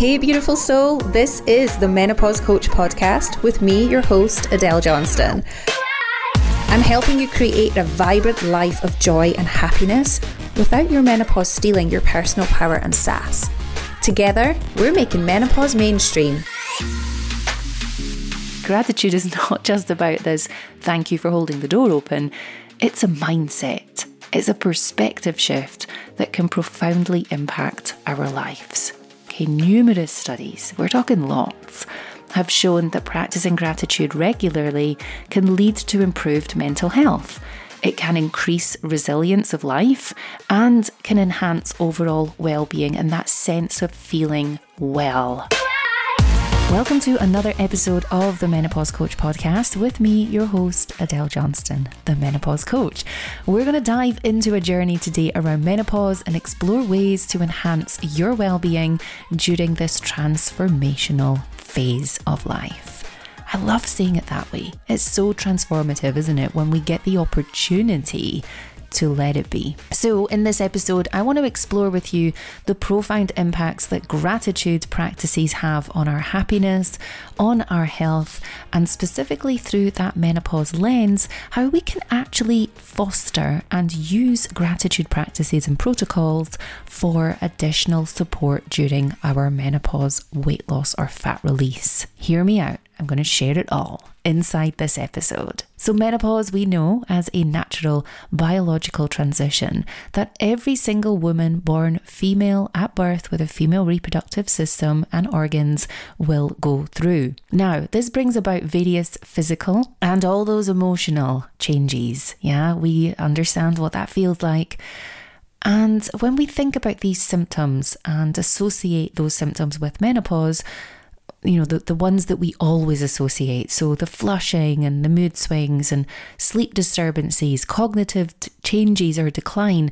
Hey, beautiful soul. This is the Menopause Coach podcast with me, your host, Adele Johnston. I'm helping you create a vibrant life of joy and happiness without your menopause stealing your personal power and sass. Together, we're making menopause mainstream. Gratitude is not just about this thank you for holding the door open, it's a mindset. It's a perspective shift that can profoundly impact our lives. Numerous studies, we're talking lots, have shown that practicing gratitude regularly can lead to improved mental health. It can increase resilience of life and can enhance overall well being and that sense of feeling well. Welcome to another episode of the Menopause Coach podcast with me, your host, Adele Johnston, the Menopause Coach. We're going to dive into a journey today around menopause and explore ways to enhance your well being during this transformational phase of life. I love seeing it that way. It's so transformative, isn't it, when we get the opportunity to let it be. So, in this episode, I want to explore with you the profound impacts that gratitude practices have on our happiness, on our health, and specifically through that menopause lens, how we can actually foster and use gratitude practices and protocols for additional support during our menopause weight loss or fat release. Hear me out. I'm going to share it all inside this episode. So, menopause, we know as a natural biological transition that every single woman born female at birth with a female reproductive system and organs will go through. Now, this brings about various physical and all those emotional changes. Yeah, we understand what that feels like. And when we think about these symptoms and associate those symptoms with menopause, you know, the, the ones that we always associate. So the flushing and the mood swings and sleep disturbances, cognitive t- changes or decline.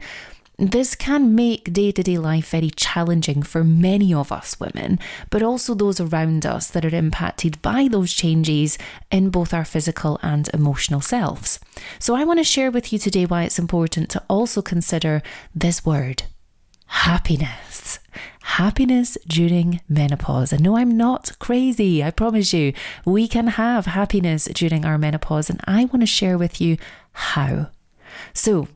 This can make day to day life very challenging for many of us women, but also those around us that are impacted by those changes in both our physical and emotional selves. So, I want to share with you today why it's important to also consider this word happiness. Happiness during menopause. And no, I'm not crazy. I promise you, we can have happiness during our menopause. And I want to share with you how. So,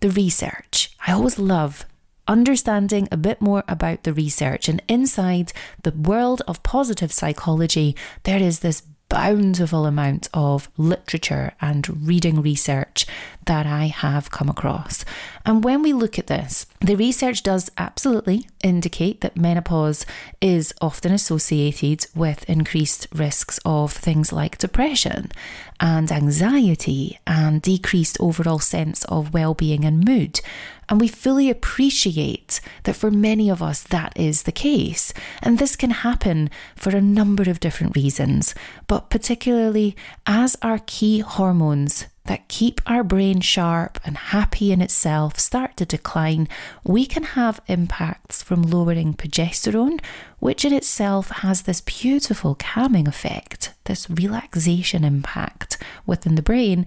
the research. I always love understanding a bit more about the research. And inside the world of positive psychology, there is this bountiful amount of literature and reading research that I have come across. And when we look at this, the research does absolutely indicate that menopause is often associated with increased risks of things like depression and anxiety and decreased overall sense of well-being and mood. And we fully appreciate that for many of us that is the case. And this can happen for a number of different reasons, but particularly as our key hormones that keep our brain sharp and happy in itself start to decline, we can have impacts from lowering progesterone, which in itself has this beautiful calming effect, this relaxation impact within the brain.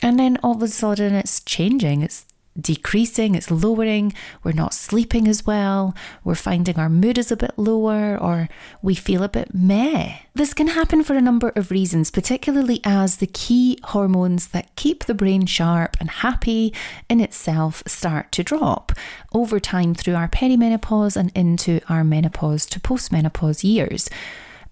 And then all of a sudden it's changing, it's decreasing, it's lowering, we're not sleeping as well, we're finding our mood is a bit lower, or we feel a bit meh. This can happen for a number of reasons, particularly as the key hormones that keep the brain sharp and happy in itself start to drop over time through our perimenopause and into our menopause to postmenopause years.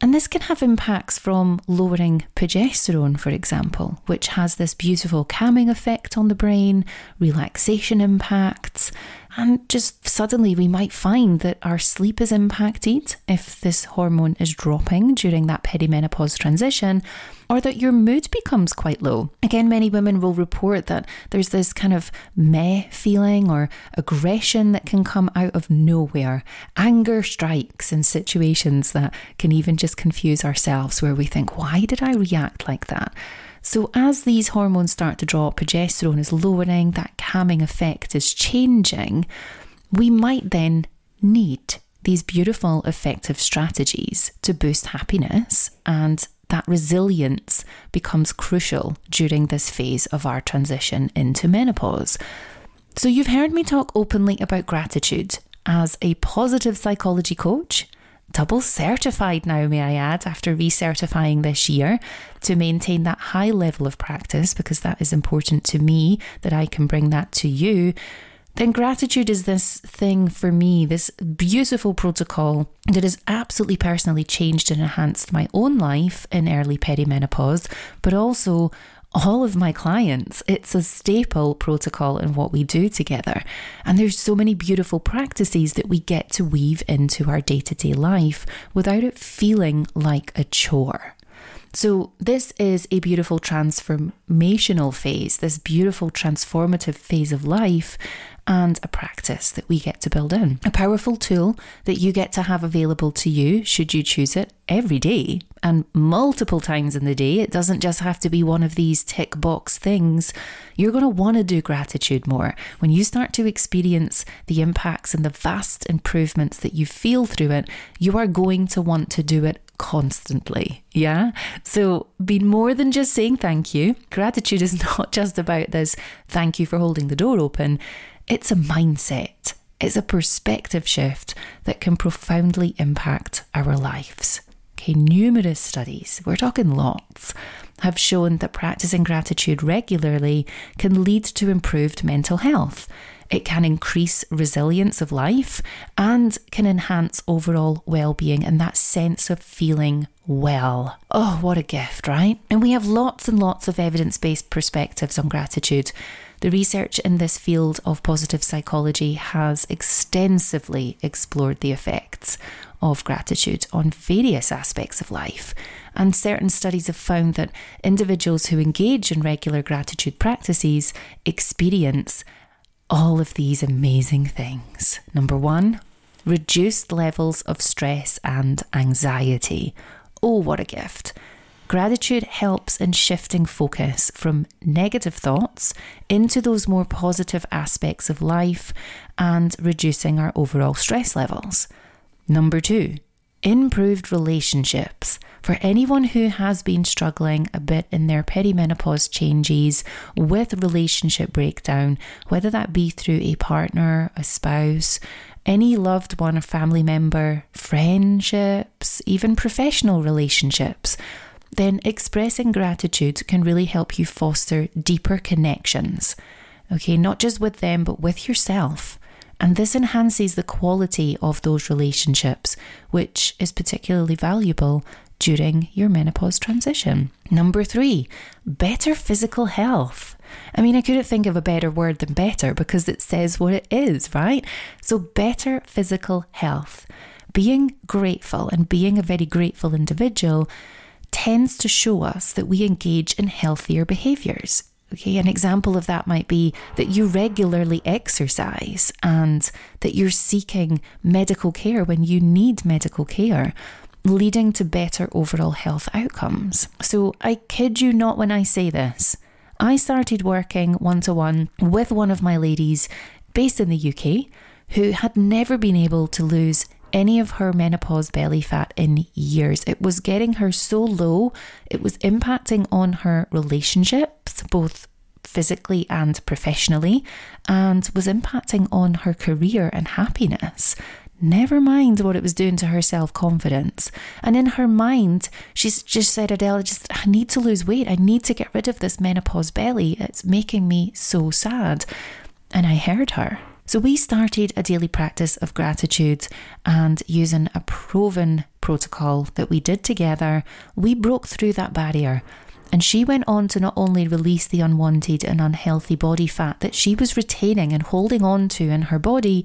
And this can have impacts from lowering progesterone, for example, which has this beautiful calming effect on the brain, relaxation impacts, and just suddenly we might find that our sleep is impacted if this hormone is dropping during that perimenopause transition, or that your mood becomes quite low. Again, many women will report that there's this kind of meh feeling or aggression that can come out of nowhere. Anger strikes in situations that can even just confuse ourselves, where we think, why did I react like that? So, as these hormones start to drop, progesterone is lowering, that calming effect is changing, we might then need these beautiful, effective strategies to boost happiness and that resilience becomes crucial during this phase of our transition into menopause. So, you've heard me talk openly about gratitude as a positive psychology coach double certified now, may I add, after recertifying this year to maintain that high level of practice because that is important to me that I can bring that to you. Then gratitude is this thing for me, this beautiful protocol that has absolutely personally changed and enhanced my own life in early perimenopause, but also all of my clients. It's a staple protocol in what we do together. And there's so many beautiful practices that we get to weave into our day to day life without it feeling like a chore. So, this is a beautiful transformational phase, this beautiful transformative phase of life and a practice that we get to build in. A powerful tool that you get to have available to you, should you choose it, every day and multiple times in the day. It doesn't just have to be one of these tick box things. You're going to want to do gratitude more. When you start to experience the impacts and the vast improvements that you feel through it, you are going to want to do it constantly. Yeah. So be more than just saying thank you. Gratitude is not just about this thank you for holding the door open. It's a mindset, it's a perspective shift that can profoundly impact our lives. Okay, numerous studies, we're talking lots, have shown that practicing gratitude regularly can lead to improved mental health. It can increase resilience of life and can enhance overall well being and that sense of feeling well. Oh, what a gift, right? And we have lots and lots of evidence based perspectives on gratitude. The research in this field of positive psychology has extensively explored the effects of gratitude on various aspects of life. And certain studies have found that individuals who engage in regular gratitude practices experience all of these amazing things. Number one, reduced levels of stress and anxiety. Oh, what a gift! Gratitude helps in shifting focus from negative thoughts into those more positive aspects of life and reducing our overall stress levels. Number two, improved relationships. For anyone who has been struggling a bit in their perimenopause changes with relationship breakdown, whether that be through a partner, a spouse, any loved one or family member, friendships, even professional relationships, then expressing gratitude can really help you foster deeper connections. Okay, not just with them, but with yourself. And this enhances the quality of those relationships, which is particularly valuable during your menopause transition. Number three, better physical health. I mean, I couldn't think of a better word than better because it says what it is, right? So, better physical health. Being grateful and being a very grateful individual tends to show us that we engage in healthier behaviors. Okay, an example of that might be that you regularly exercise and that you're seeking medical care when you need medical care, leading to better overall health outcomes. So I kid you not when I say this. I started working one to one with one of my ladies based in the UK who had never been able to lose any of her menopause belly fat in years. It was getting her so low, it was impacting on her relationships, both physically and professionally, and was impacting on her career and happiness. Never mind what it was doing to her self confidence. And in her mind, she's just said, Adele, just I need to lose weight. I need to get rid of this menopause belly. It's making me so sad. And I heard her. So we started a daily practice of gratitude and using a proven protocol that we did together, we broke through that barrier. And she went on to not only release the unwanted and unhealthy body fat that she was retaining and holding on to in her body,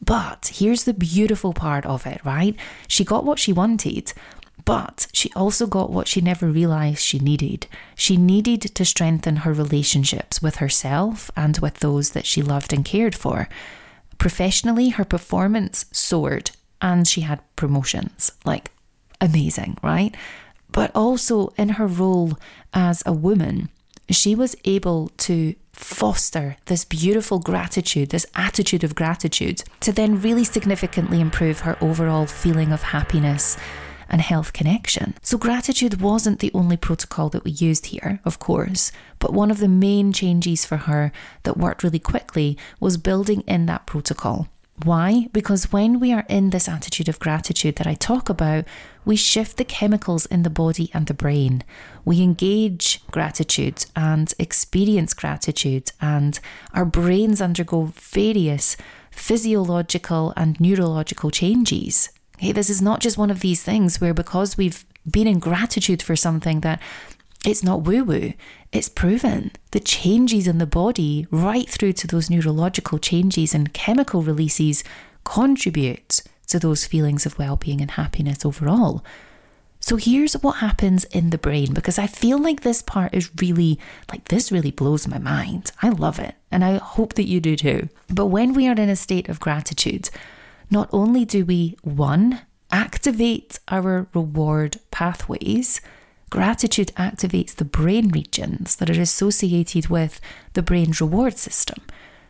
but here's the beautiful part of it, right? She got what she wanted, but she also got what she never realized she needed. She needed to strengthen her relationships with herself and with those that she loved and cared for. Professionally, her performance soared and she had promotions. Like, amazing, right? But also in her role as a woman, she was able to foster this beautiful gratitude, this attitude of gratitude, to then really significantly improve her overall feeling of happiness and health connection. So, gratitude wasn't the only protocol that we used here, of course, but one of the main changes for her that worked really quickly was building in that protocol. Why? Because when we are in this attitude of gratitude that I talk about, we shift the chemicals in the body and the brain. We engage gratitude and experience gratitude, and our brains undergo various physiological and neurological changes. Okay, this is not just one of these things where because we've been in gratitude for something that it's not woo woo, it's proven. The changes in the body, right through to those neurological changes and chemical releases, contribute to those feelings of well being and happiness overall. So here's what happens in the brain because I feel like this part is really, like, this really blows my mind. I love it. And I hope that you do too. But when we are in a state of gratitude, not only do we, one, activate our reward pathways, gratitude activates the brain regions that are associated with the brain's reward system.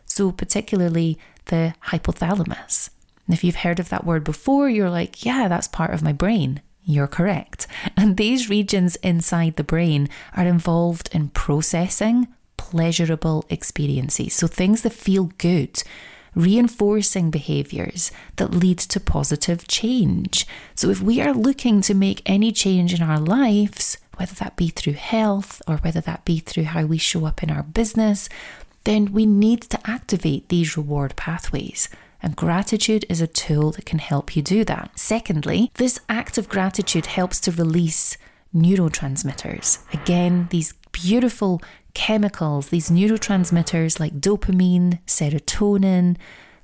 So, particularly the hypothalamus. And if you've heard of that word before, you're like, yeah, that's part of my brain. You're correct. And these regions inside the brain are involved in processing pleasurable experiences. So things that feel good, reinforcing behaviors that lead to positive change. So if we are looking to make any change in our lives, whether that be through health or whether that be through how we show up in our business, then we need to activate these reward pathways. And gratitude is a tool that can help you do that. Secondly, this act of gratitude helps to release neurotransmitters. Again, these beautiful chemicals, these neurotransmitters like dopamine, serotonin,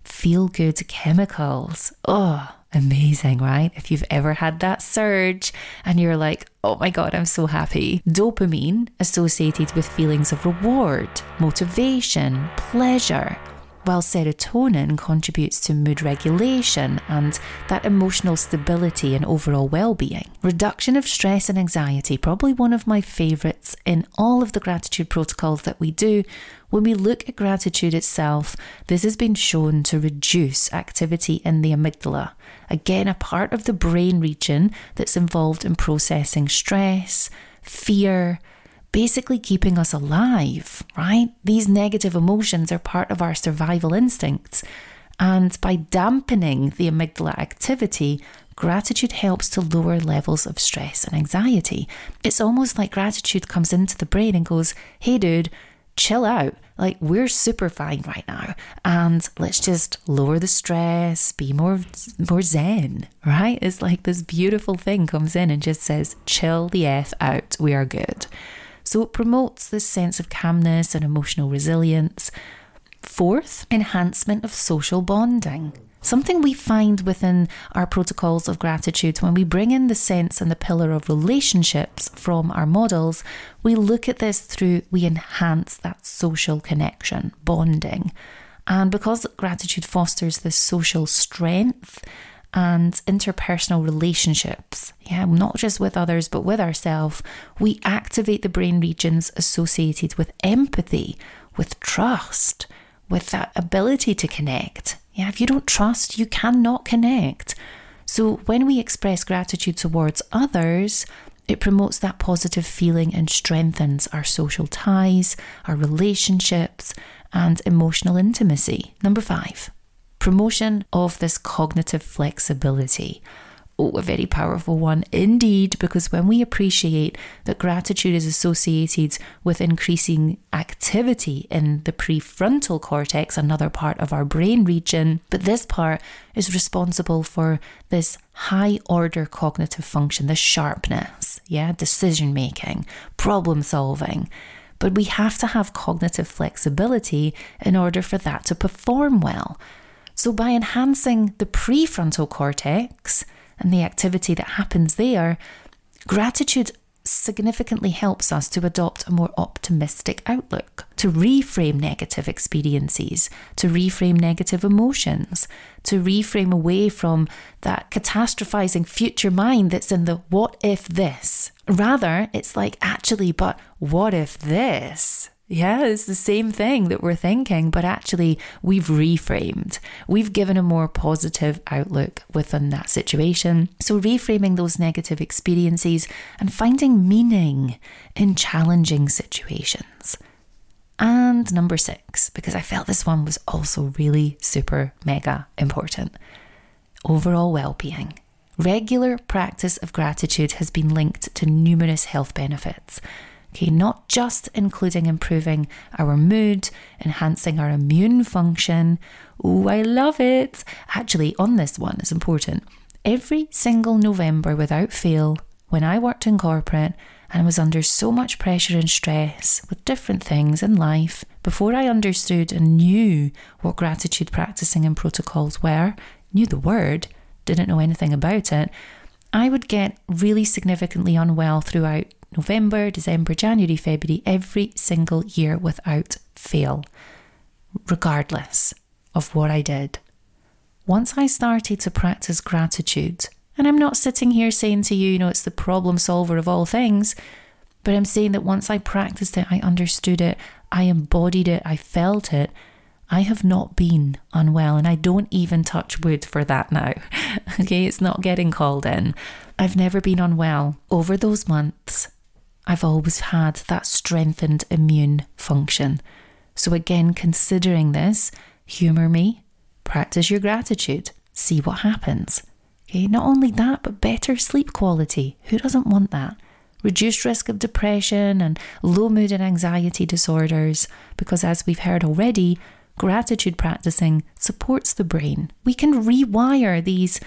feel good chemicals. Oh, amazing, right? If you've ever had that surge and you're like, oh my God, I'm so happy. Dopamine associated with feelings of reward, motivation, pleasure while serotonin contributes to mood regulation and that emotional stability and overall well being. Reduction of stress and anxiety, probably one of my favourites in all of the gratitude protocols that we do. When we look at gratitude itself, this has been shown to reduce activity in the amygdala, again, a part of the brain region that's involved in processing stress, fear, basically keeping us alive, right? These negative emotions are part of our survival instincts. And by dampening the amygdala activity, gratitude helps to lower levels of stress and anxiety. It's almost like gratitude comes into the brain and goes, hey, dude, chill out. Like, we're super fine right now. And let's just lower the stress, be more, more zen, right? It's like this beautiful thing comes in and just says, chill the F out. We are good. So it promotes this sense of calmness and emotional resilience. Fourth, enhancement of social bonding. Something we find within our protocols of gratitude when we bring in the sense and the pillar of relationships from our models, we look at this through, we enhance that social connection, bonding. And because gratitude fosters this social strength and interpersonal relationships, yeah, not just with others, but with ourselves, we activate the brain regions associated with empathy, with trust, with that ability to connect. Yeah, if you don't trust, you cannot connect. So when we express gratitude towards others, it promotes that positive feeling and strengthens our social ties, our relationships, and emotional intimacy. Number five, promotion of this cognitive flexibility. Oh, a very powerful one indeed, because when we appreciate that gratitude is associated with increasing activity in the prefrontal cortex, another part of our brain region, but this part is responsible for this high order cognitive function, this sharpness, yeah, decision making, problem solving. But we have to have cognitive flexibility in order for that to perform well. So, by enhancing the prefrontal cortex and the activity that happens there, gratitude significantly helps us to adopt a more optimistic outlook, to reframe negative experiences, to reframe negative emotions, to reframe away from that catastrophizing future mind that's in the what if this. Rather, it's like, actually, but what if this? Yeah, it's the same thing that we're thinking, but actually we've reframed. We've given a more positive outlook within that situation. So, reframing those negative experiences and finding meaning in challenging situations. And number six, because I felt this one was also really super mega important overall well being. Regular practice of gratitude has been linked to numerous health benefits. Okay, not just including improving our mood, enhancing our immune function. Oh, I love it. Actually, on this one, it's important. Every single November without fail, when I worked in corporate, and was under so much pressure and stress with different things in life, before I understood and knew what gratitude practicing and protocols were, knew the word, didn't know anything about it, I would get really significantly unwell throughout November, December, January, February, every single year without fail, regardless of what I did. Once I started to practice gratitude, and I'm not sitting here saying to you, you know, it's the problem solver of all things, but I'm saying that once I practiced it, I understood it, I embodied it, I felt it. I have not been unwell, and I don't even touch wood for that now. okay, it's not getting called in. I've never been unwell. Over those months, I've always had that strengthened immune function. So, again, considering this, humour me, practice your gratitude, see what happens. Okay, not only that, but better sleep quality. Who doesn't want that? Reduced risk of depression and low mood and anxiety disorders, because as we've heard already, gratitude practicing supports the brain. We can rewire these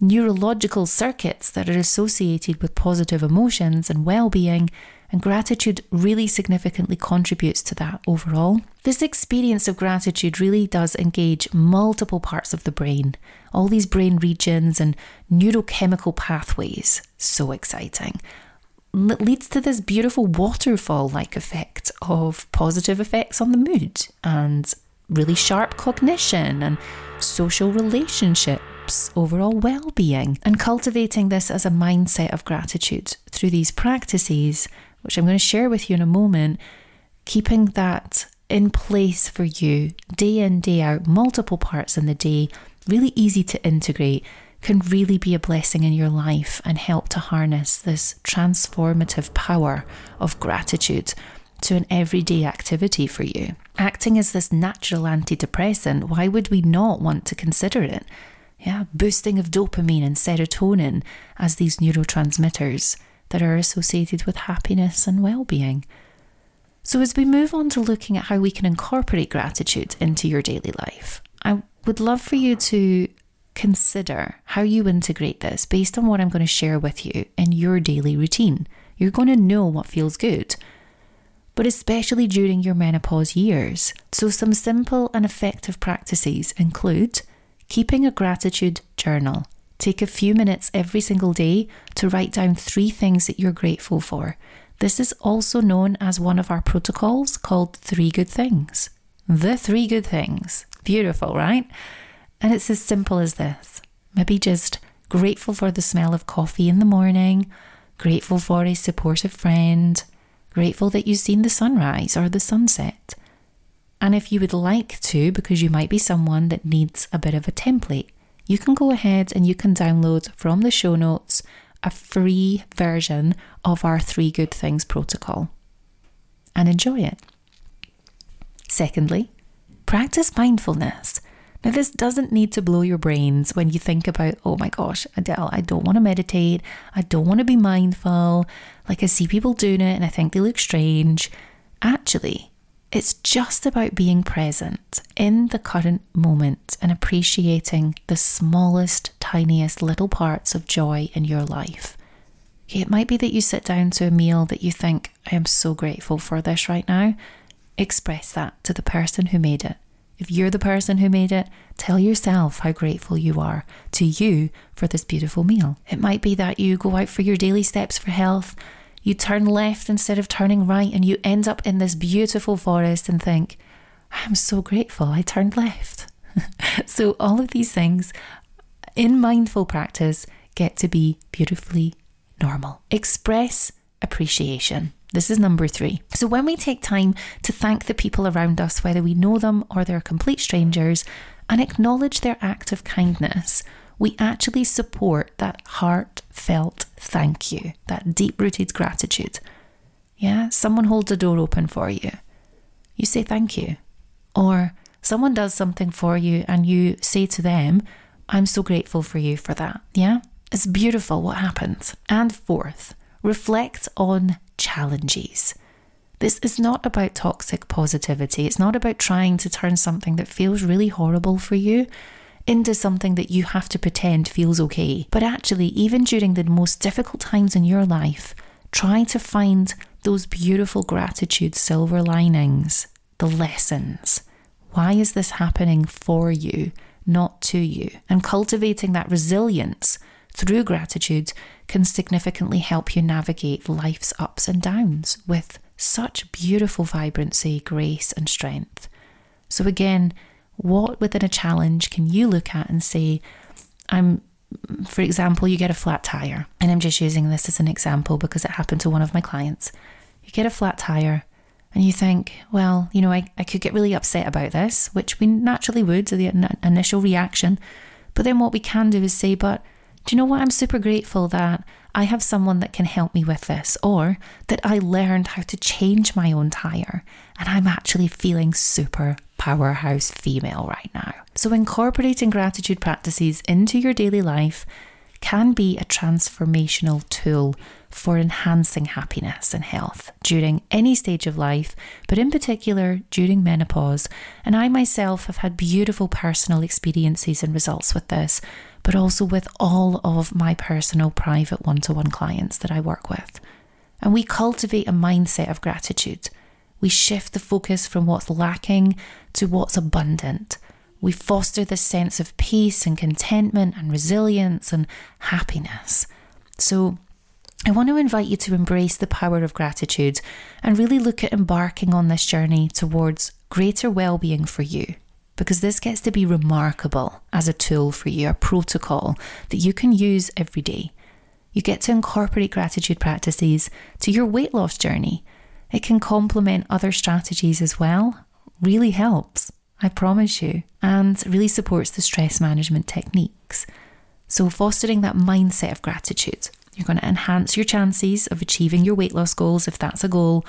neurological circuits that are associated with positive emotions and well being and gratitude really significantly contributes to that overall. This experience of gratitude really does engage multiple parts of the brain, all these brain regions and neurochemical pathways. So exciting. It leads to this beautiful waterfall like effect of positive effects on the mood and really sharp cognition and social relationships, overall well being. And cultivating this as a mindset of gratitude through these practices which I'm going to share with you in a moment, keeping that in place for you day in, day out, multiple parts in the day, really easy to integrate, can really be a blessing in your life and help to harness this transformative power of gratitude to an everyday activity for you. Acting as this natural antidepressant, why would we not want to consider it? Yeah, boosting of dopamine and serotonin as these neurotransmitters that are associated with happiness and well being. So, as we move on to looking at how we can incorporate gratitude into your daily life, I would love for you to consider how you integrate this based on what I'm going to share with you in your daily routine. You're going to know what feels good, but especially during your menopause years. So, some simple and effective practices include keeping a gratitude journal Take a few minutes every single day to write down three things that you're grateful for. This is also known as one of our protocols called Three Good Things. The Three Good Things. Beautiful, right? And it's as simple as this. Maybe just grateful for the smell of coffee in the morning, grateful for a supportive friend, grateful that you've seen the sunrise or the sunset. And if you would like to, because you might be someone that needs a bit of a template, you can go ahead and you can download from the show notes a free version of our Three Good Things protocol and enjoy it. Secondly, practice mindfulness. Now, this doesn't need to blow your brains when you think about, oh my gosh, Adele, I don't want to meditate. I don't want to be mindful. Like, I see people doing it and I think they look strange. Actually, it's just about being present in the current moment and appreciating the smallest, tiniest little parts of joy in your life. It might be that you sit down to a meal that you think, I am so grateful for this right now. Express that to the person who made it. If you're the person who made it, tell yourself how grateful you are to you for this beautiful meal. It might be that you go out for your daily steps for health you turn left instead of turning right, and you end up in this beautiful forest and think, I'm so grateful I turned left. so, all of these things in mindful practice get to be beautifully normal. Express appreciation. This is number three. So, when we take time to thank the people around us, whether we know them or they're complete strangers, and acknowledge their act of kindness, we actually support that heartfelt thank you, that deep rooted gratitude. Yeah, someone holds a door open for you. you say thank you. Or someone does something for you and you say to them, I'm so grateful for you for that. Yeah? It's beautiful what happens. And fourth, reflect on challenges. This is not about toxic positivity. It's not about trying to turn something that feels really horrible for you into something that you have to pretend feels okay. But actually, even during the most difficult times in your life, try to find those beautiful gratitude silver linings, the lessons. Why is this happening for you, not to you? And cultivating that resilience through gratitude can significantly help you navigate life's ups and downs with such beautiful vibrancy, grace, and strength. So, again, what within a challenge can you look at and say, I'm, for example, you get a flat tire, and I'm just using this as an example because it happened to one of my clients. You get a flat tire, and you think, well, you know, I, I could get really upset about this, which we naturally would, to the initial reaction. But then what we can do is say, but do you know what? I'm super grateful that I have someone that can help me with this, or that I learned how to change my own tire, and I'm actually feeling super powerhouse female right now. So, incorporating gratitude practices into your daily life can be a transformational tool for enhancing happiness and health during any stage of life, but in particular during menopause. And I myself have had beautiful personal experiences and results with this, but also with all of my personal private one to one clients that I work with. And we cultivate a mindset of gratitude. We shift the focus from what's lacking to what's abundant. We foster this sense of peace and contentment and resilience and happiness. So, I want to invite you to embrace the power of gratitude and really look at embarking on this journey towards greater well being for you. Because this gets to be remarkable as a tool for you, a protocol that you can use every day. You get to incorporate gratitude practices to your weight loss journey. It can complement other strategies as well, really helps. I promise you, and really supports the stress management techniques. So, fostering that mindset of gratitude, you're going to enhance your chances of achieving your weight loss goals if that's a goal,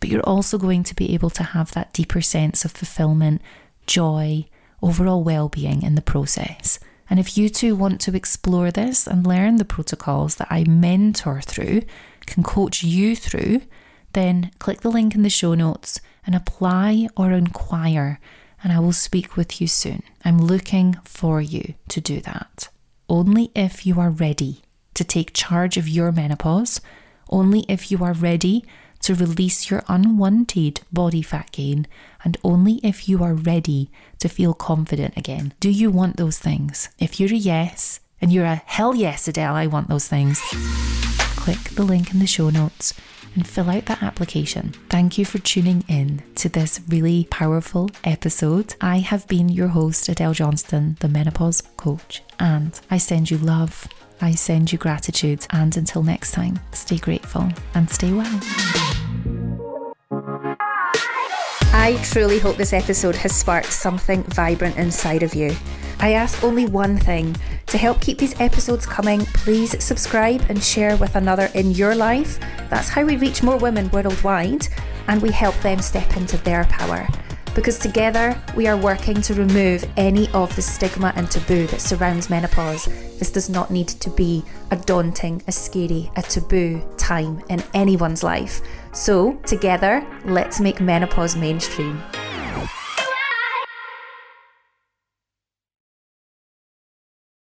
but you're also going to be able to have that deeper sense of fulfillment, joy, overall well being in the process. And if you too want to explore this and learn the protocols that I mentor through, can coach you through, then click the link in the show notes and apply or inquire and I will speak with you soon. I'm looking for you to do that. Only if you are ready to take charge of your menopause, only if you are ready to release your unwanted body fat gain, and only if you are ready to feel confident again. Do you want those things? If you're a yes, and you're a hell yes, Adele, I want those things, click the link in the show notes and fill out that application. Thank you for tuning in to this really powerful episode. I have been your host, Adele Johnston, the menopause coach, and I send you love. I send you gratitude. And until next time, stay grateful and stay well. I truly hope this episode has sparked something vibrant inside of you. I ask only one thing to help keep these episodes coming, please subscribe and share with another in your life. That's how we reach more women worldwide and we help them step into their power. Because together we are working to remove any of the stigma and taboo that surrounds menopause. This does not need to be a daunting, a scary, a taboo time in anyone's life. So, together, let's make menopause mainstream.